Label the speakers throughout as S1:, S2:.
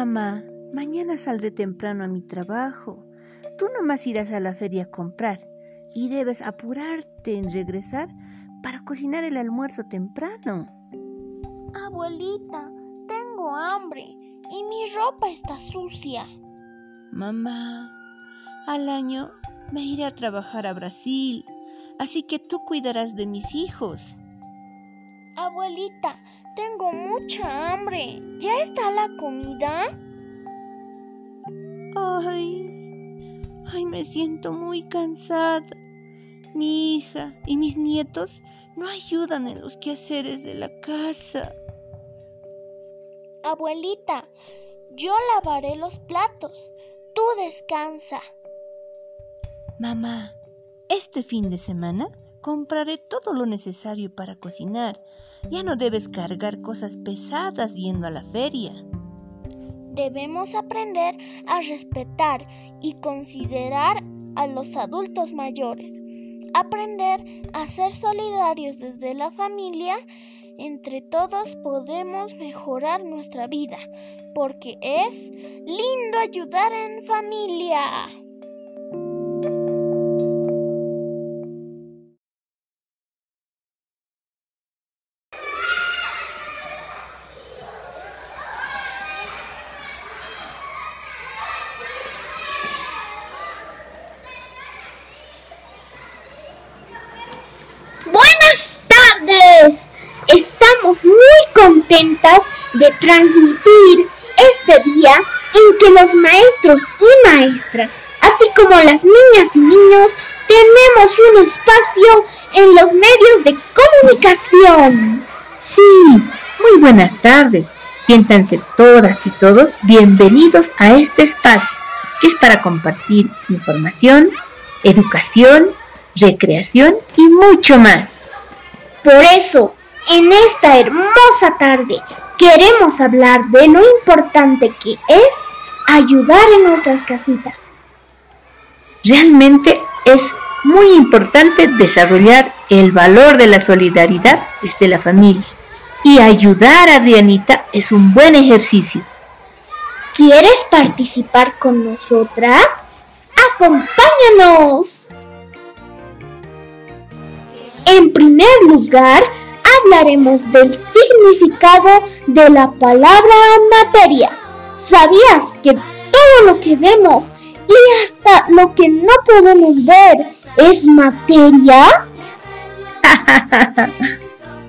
S1: Mamá, mañana saldré temprano a mi trabajo. Tú nomás irás a la feria a comprar y debes apurarte en regresar para cocinar el almuerzo temprano.
S2: Abuelita, tengo hambre y mi ropa está sucia.
S1: Mamá, al año me iré a trabajar a Brasil, así que tú cuidarás de mis hijos.
S2: Abuelita, tengo mucha hambre. ¿Ya está la comida?
S1: Ay, ay, me siento muy cansada. Mi hija y mis nietos no ayudan en los quehaceres de la casa.
S2: Abuelita, yo lavaré los platos. Tú descansa.
S1: Mamá, este fin de semana compraré todo lo necesario para cocinar. Ya no debes cargar cosas pesadas yendo a la feria.
S2: Debemos aprender a respetar y considerar a los adultos mayores. Aprender a ser solidarios desde la familia. Entre todos podemos mejorar nuestra vida, porque es lindo ayudar en familia.
S3: Contentas de transmitir este día en que los maestros y maestras, así como las niñas y niños, tenemos un espacio en los medios de comunicación.
S4: Sí, muy buenas tardes. Siéntanse todas y todos bienvenidos a este espacio que es para compartir información, educación, recreación y mucho más.
S3: Por eso, en esta hermosa tarde, queremos hablar de lo importante que es ayudar en nuestras casitas.
S4: Realmente es muy importante desarrollar el valor de la solidaridad desde la familia. Y ayudar a Adrianita es un buen ejercicio.
S3: ¿Quieres participar con nosotras? ¡Acompáñanos! En primer lugar, hablaremos del significado de la palabra materia. ¿Sabías que todo lo que vemos y hasta lo que no podemos ver es materia?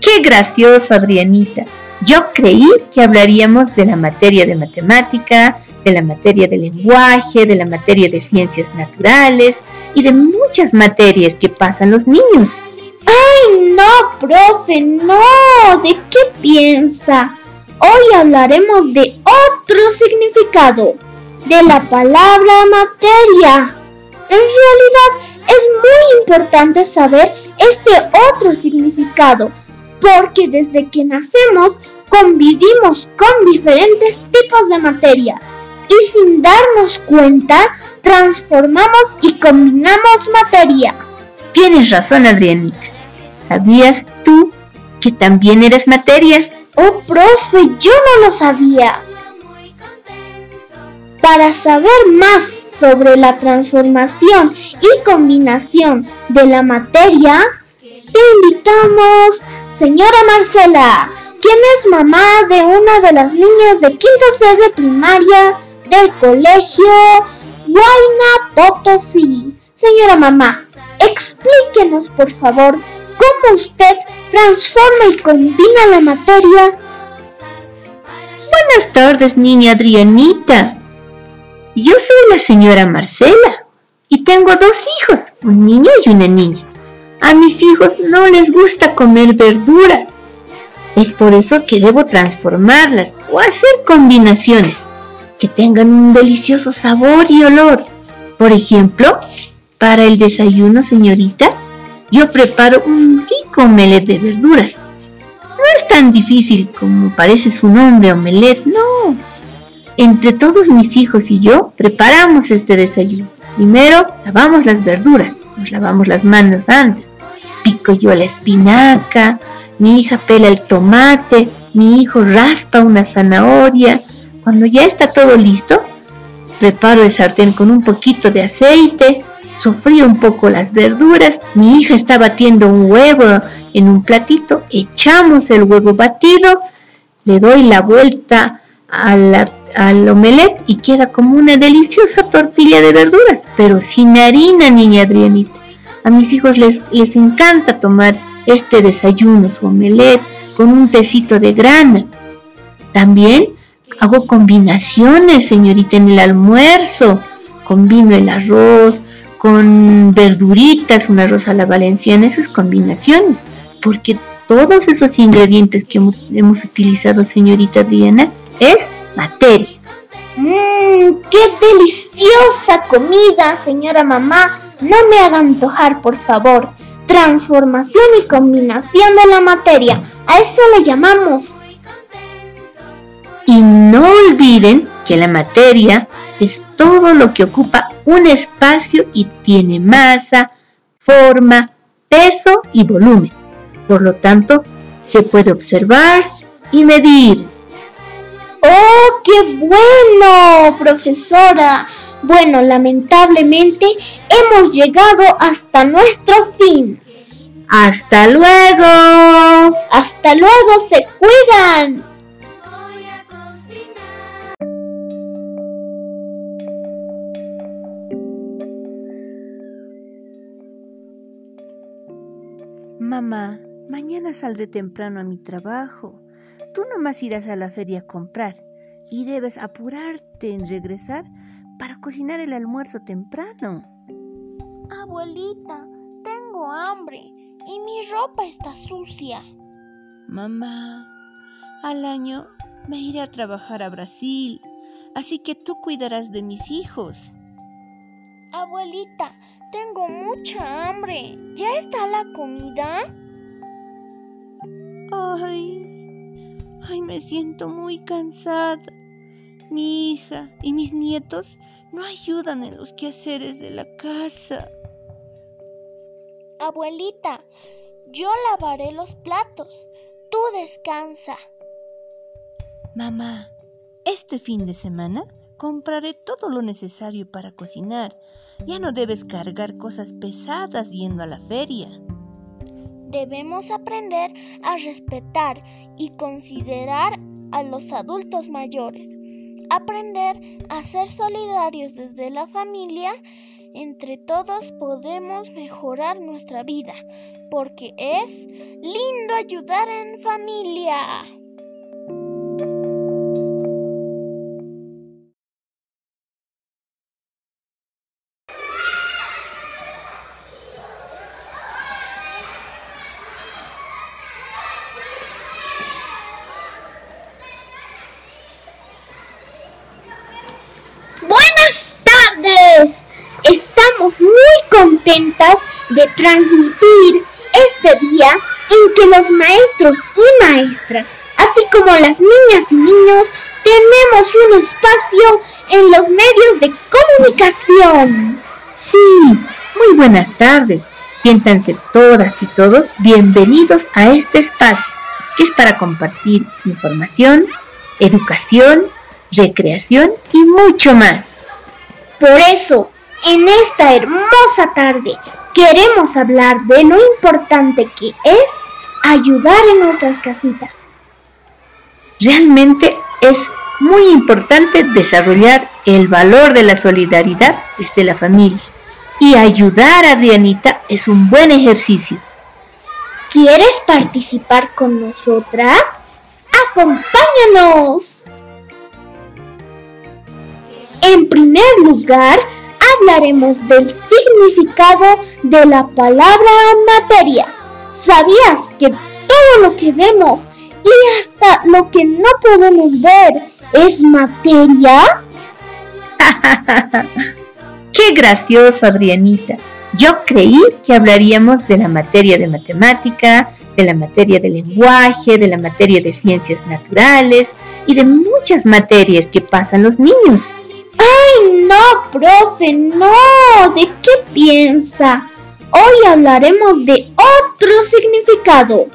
S4: ¡Qué gracioso, Adrianita! Yo creí que hablaríamos de la materia de matemática, de la materia de lenguaje, de la materia de ciencias naturales y de muchas materias que pasan los niños.
S3: ¡Ay, no, profe! ¡No! ¿De qué piensa? Hoy hablaremos de otro significado, de la palabra materia. En realidad es muy importante saber este otro significado, porque desde que nacemos convivimos con diferentes tipos de materia y sin darnos cuenta transformamos y combinamos materia.
S4: Tienes razón, Adrianita. ¿Sabías tú que también eres materia?
S3: Oh, profe, yo no lo sabía. Para saber más sobre la transformación y combinación de la materia, te invitamos, señora Marcela, quien es mamá de una de las niñas de quinto C de primaria del colegio Huayna Potosí. Señora mamá, explíquenos por favor cómo usted transforma y combina la materia.
S4: Buenas tardes, niña Adrianita. Yo soy la señora Marcela y tengo dos hijos, un niño y una niña. A mis hijos no les gusta comer verduras. Es por eso que debo transformarlas o hacer combinaciones que tengan un delicioso sabor y olor. Por ejemplo, para el desayuno, señorita, yo preparo un rico omelette de verduras. No es tan difícil como parece su nombre, omelette, no. Entre todos mis hijos y yo preparamos este desayuno. Primero lavamos las verduras, nos lavamos las manos antes. Pico yo la espinaca, mi hija pela el tomate, mi hijo raspa una zanahoria, Cuando ya está todo listo, preparo el sartén con un poquito de aceite, sofrío un poco las verduras, mi hija está batiendo un huevo en un platito, echamos el huevo batido, le doy la vuelta al, al omelette y queda como una deliciosa tortilla de verduras, pero sin harina, niña Adrianita. A mis hijos les, les encanta tomar este desayuno, su omelette, con un tecito de grana. También hago combinaciones, señorita, en el almuerzo. Combino el arroz con verduritas, un arroz a la valenciana, eso es combinaciones, porque todos esos ingredientes que hemos utilizado, señorita Adriana, es materia.
S3: Mmm, qué deliciosa comida, señora mamá. No me haga antojar, por favor. Transformación y combinación de la materia. A eso le llamamos.
S4: Y no olviden que la materia es todo lo que ocupa un espacio y tiene masa, forma, peso y volumen. Por lo tanto, se puede observar y medir.
S3: ¡Oh, qué bueno, profesora! Bueno, lamentablemente hemos llegado hasta nuestro fin.
S4: Hasta luego.
S3: Hasta luego, se cuidan.
S1: Mamá, mañana saldré temprano a mi trabajo. Tú nomás irás a la feria a comprar y debes apurarte en regresar para cocinar el almuerzo temprano.
S2: Abuelita, tengo hambre y mi ropa está sucia.
S1: Mamá, al año me iré a trabajar a Brasil, así que tú cuidarás de mis hijos.
S2: Abuelita, tengo mucha hambre. ¿Ya está la comida?
S1: Ay, ay, me siento muy cansada. Mi hija y mis nietos no ayudan en los quehaceres de la casa.
S2: Abuelita, yo lavaré los platos. Tú descansa.
S1: Mamá, este fin de semana compraré todo lo necesario para cocinar. Ya no debes cargar cosas pesadas yendo a la feria.
S2: Debemos aprender a respetar y considerar a los adultos mayores. Aprender a ser solidarios desde la familia. Entre todos podemos mejorar nuestra vida, porque es lindo ayudar en familia.
S3: Estamos muy contentas de transmitir este día en que los maestros y maestras, así como las niñas y niños, tenemos un espacio en los medios de comunicación.
S4: Sí, muy buenas tardes. Siéntanse todas y todos bienvenidos a este espacio, que es para compartir información, educación, recreación y mucho más.
S3: Por eso, en esta hermosa tarde, queremos hablar de lo importante que es ayudar en nuestras casitas.
S4: Realmente es muy importante desarrollar el valor de la solidaridad desde la familia. Y ayudar a Adrianita es un buen ejercicio.
S3: ¿Quieres participar con nosotras? ¡Acompáñanos! En primer lugar, hablaremos del significado de la palabra materia. ¿Sabías que todo lo que vemos y hasta lo que no podemos ver es materia?
S4: ¡Qué gracioso, Adrianita! Yo creí que hablaríamos de la materia de matemática, de la materia de lenguaje, de la materia de ciencias naturales y de muchas materias que pasan los niños.
S3: ¡Ay, no, profe! ¡No! ¿De qué piensa? Hoy hablaremos de otro significado,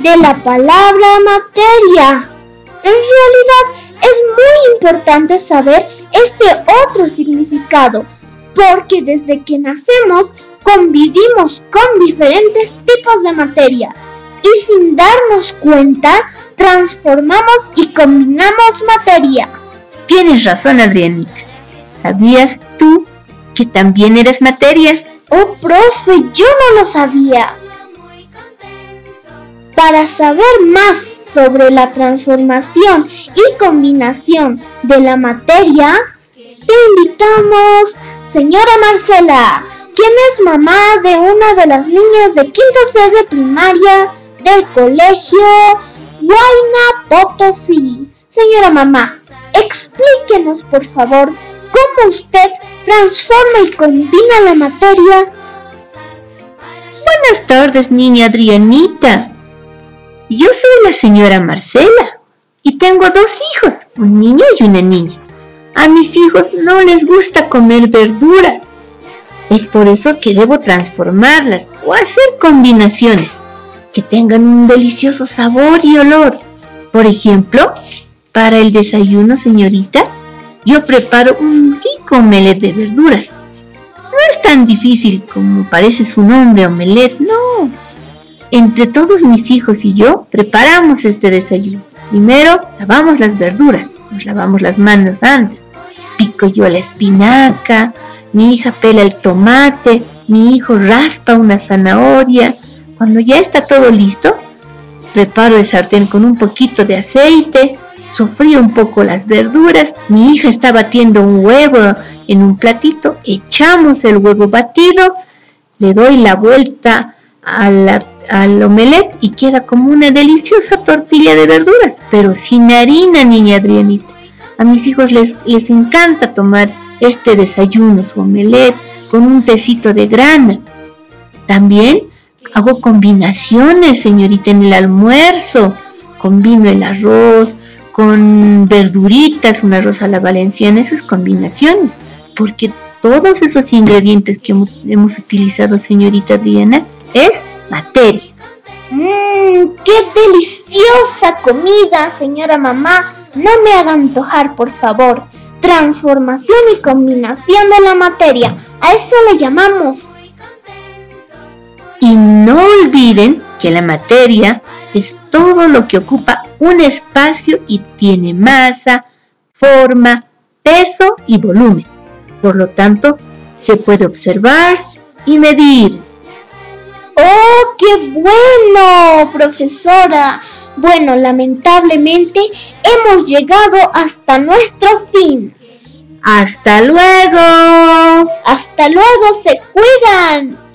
S3: de la palabra materia. En realidad Es muy importante saber este otro significado, porque desde que nacemos convivimos con diferentes tipos de materia y sin darnos cuenta transformamos y combinamos materia.
S4: Tienes razón, Adrianita. ¿Sabías tú que también eres materia?
S3: Oh, profe, yo no lo sabía. Para saber más sobre la transformación y combinación de la materia, te invitamos, señora Marcela, quien es mamá de una de las niñas de quinto C de primaria del colegio Huayna Potosí. Señora mamá, explíquenos por favor cómo usted transforma y combina la materia.
S4: Buenas tardes, niña Adrianita. Yo soy la señora Marcela y tengo dos hijos, un niño y una niña. A mis hijos no les gusta comer verduras. Es por eso que debo transformarlas o hacer combinaciones que tengan un delicioso sabor y olor. Por ejemplo, para el desayuno, señorita, yo preparo un rico omelette de verduras. No es tan difícil como parece su nombre, omelette, no. Entre todos mis hijos y yo preparamos este desayuno. Primero lavamos las verduras, nos lavamos las manos antes. Pico yo la espinaca, mi hija pela el tomate, mi hijo raspa una zanahoria. Cuando ya está todo listo, preparo el sartén con un poquito de aceite, sofrío un poco las verduras, mi hija está batiendo un huevo en un platito, echamos el huevo batido, le doy la vuelta al omelette y queda como una deliciosa tortilla de verduras, pero sin harina, niña Adrianita. A mis hijos les, les encanta tomar este desayuno, su omelette, con un tecito de grana. También hago combinaciones, señorita, en el almuerzo. Combino el arroz con verduritas, un arroz a la valenciana, eso es combinaciones, porque todos esos ingredientes que hemos utilizado, señorita Adriana, es materia.
S3: Mmm, qué deliciosa comida, señora mamá. No me haga antojar, por favor. Transformación y combinación de la materia. A eso le llamamos.
S4: Y no olviden que la materia es todo lo que ocupa un espacio y tiene masa, forma, peso y volumen. Por lo tanto, se puede observar y medir.
S3: ¡Oh, qué bueno, profesora! Bueno, lamentablemente hemos llegado hasta nuestro fin.
S4: ¡Hasta luego!
S3: ¡Hasta luego! ¡Se cuidan!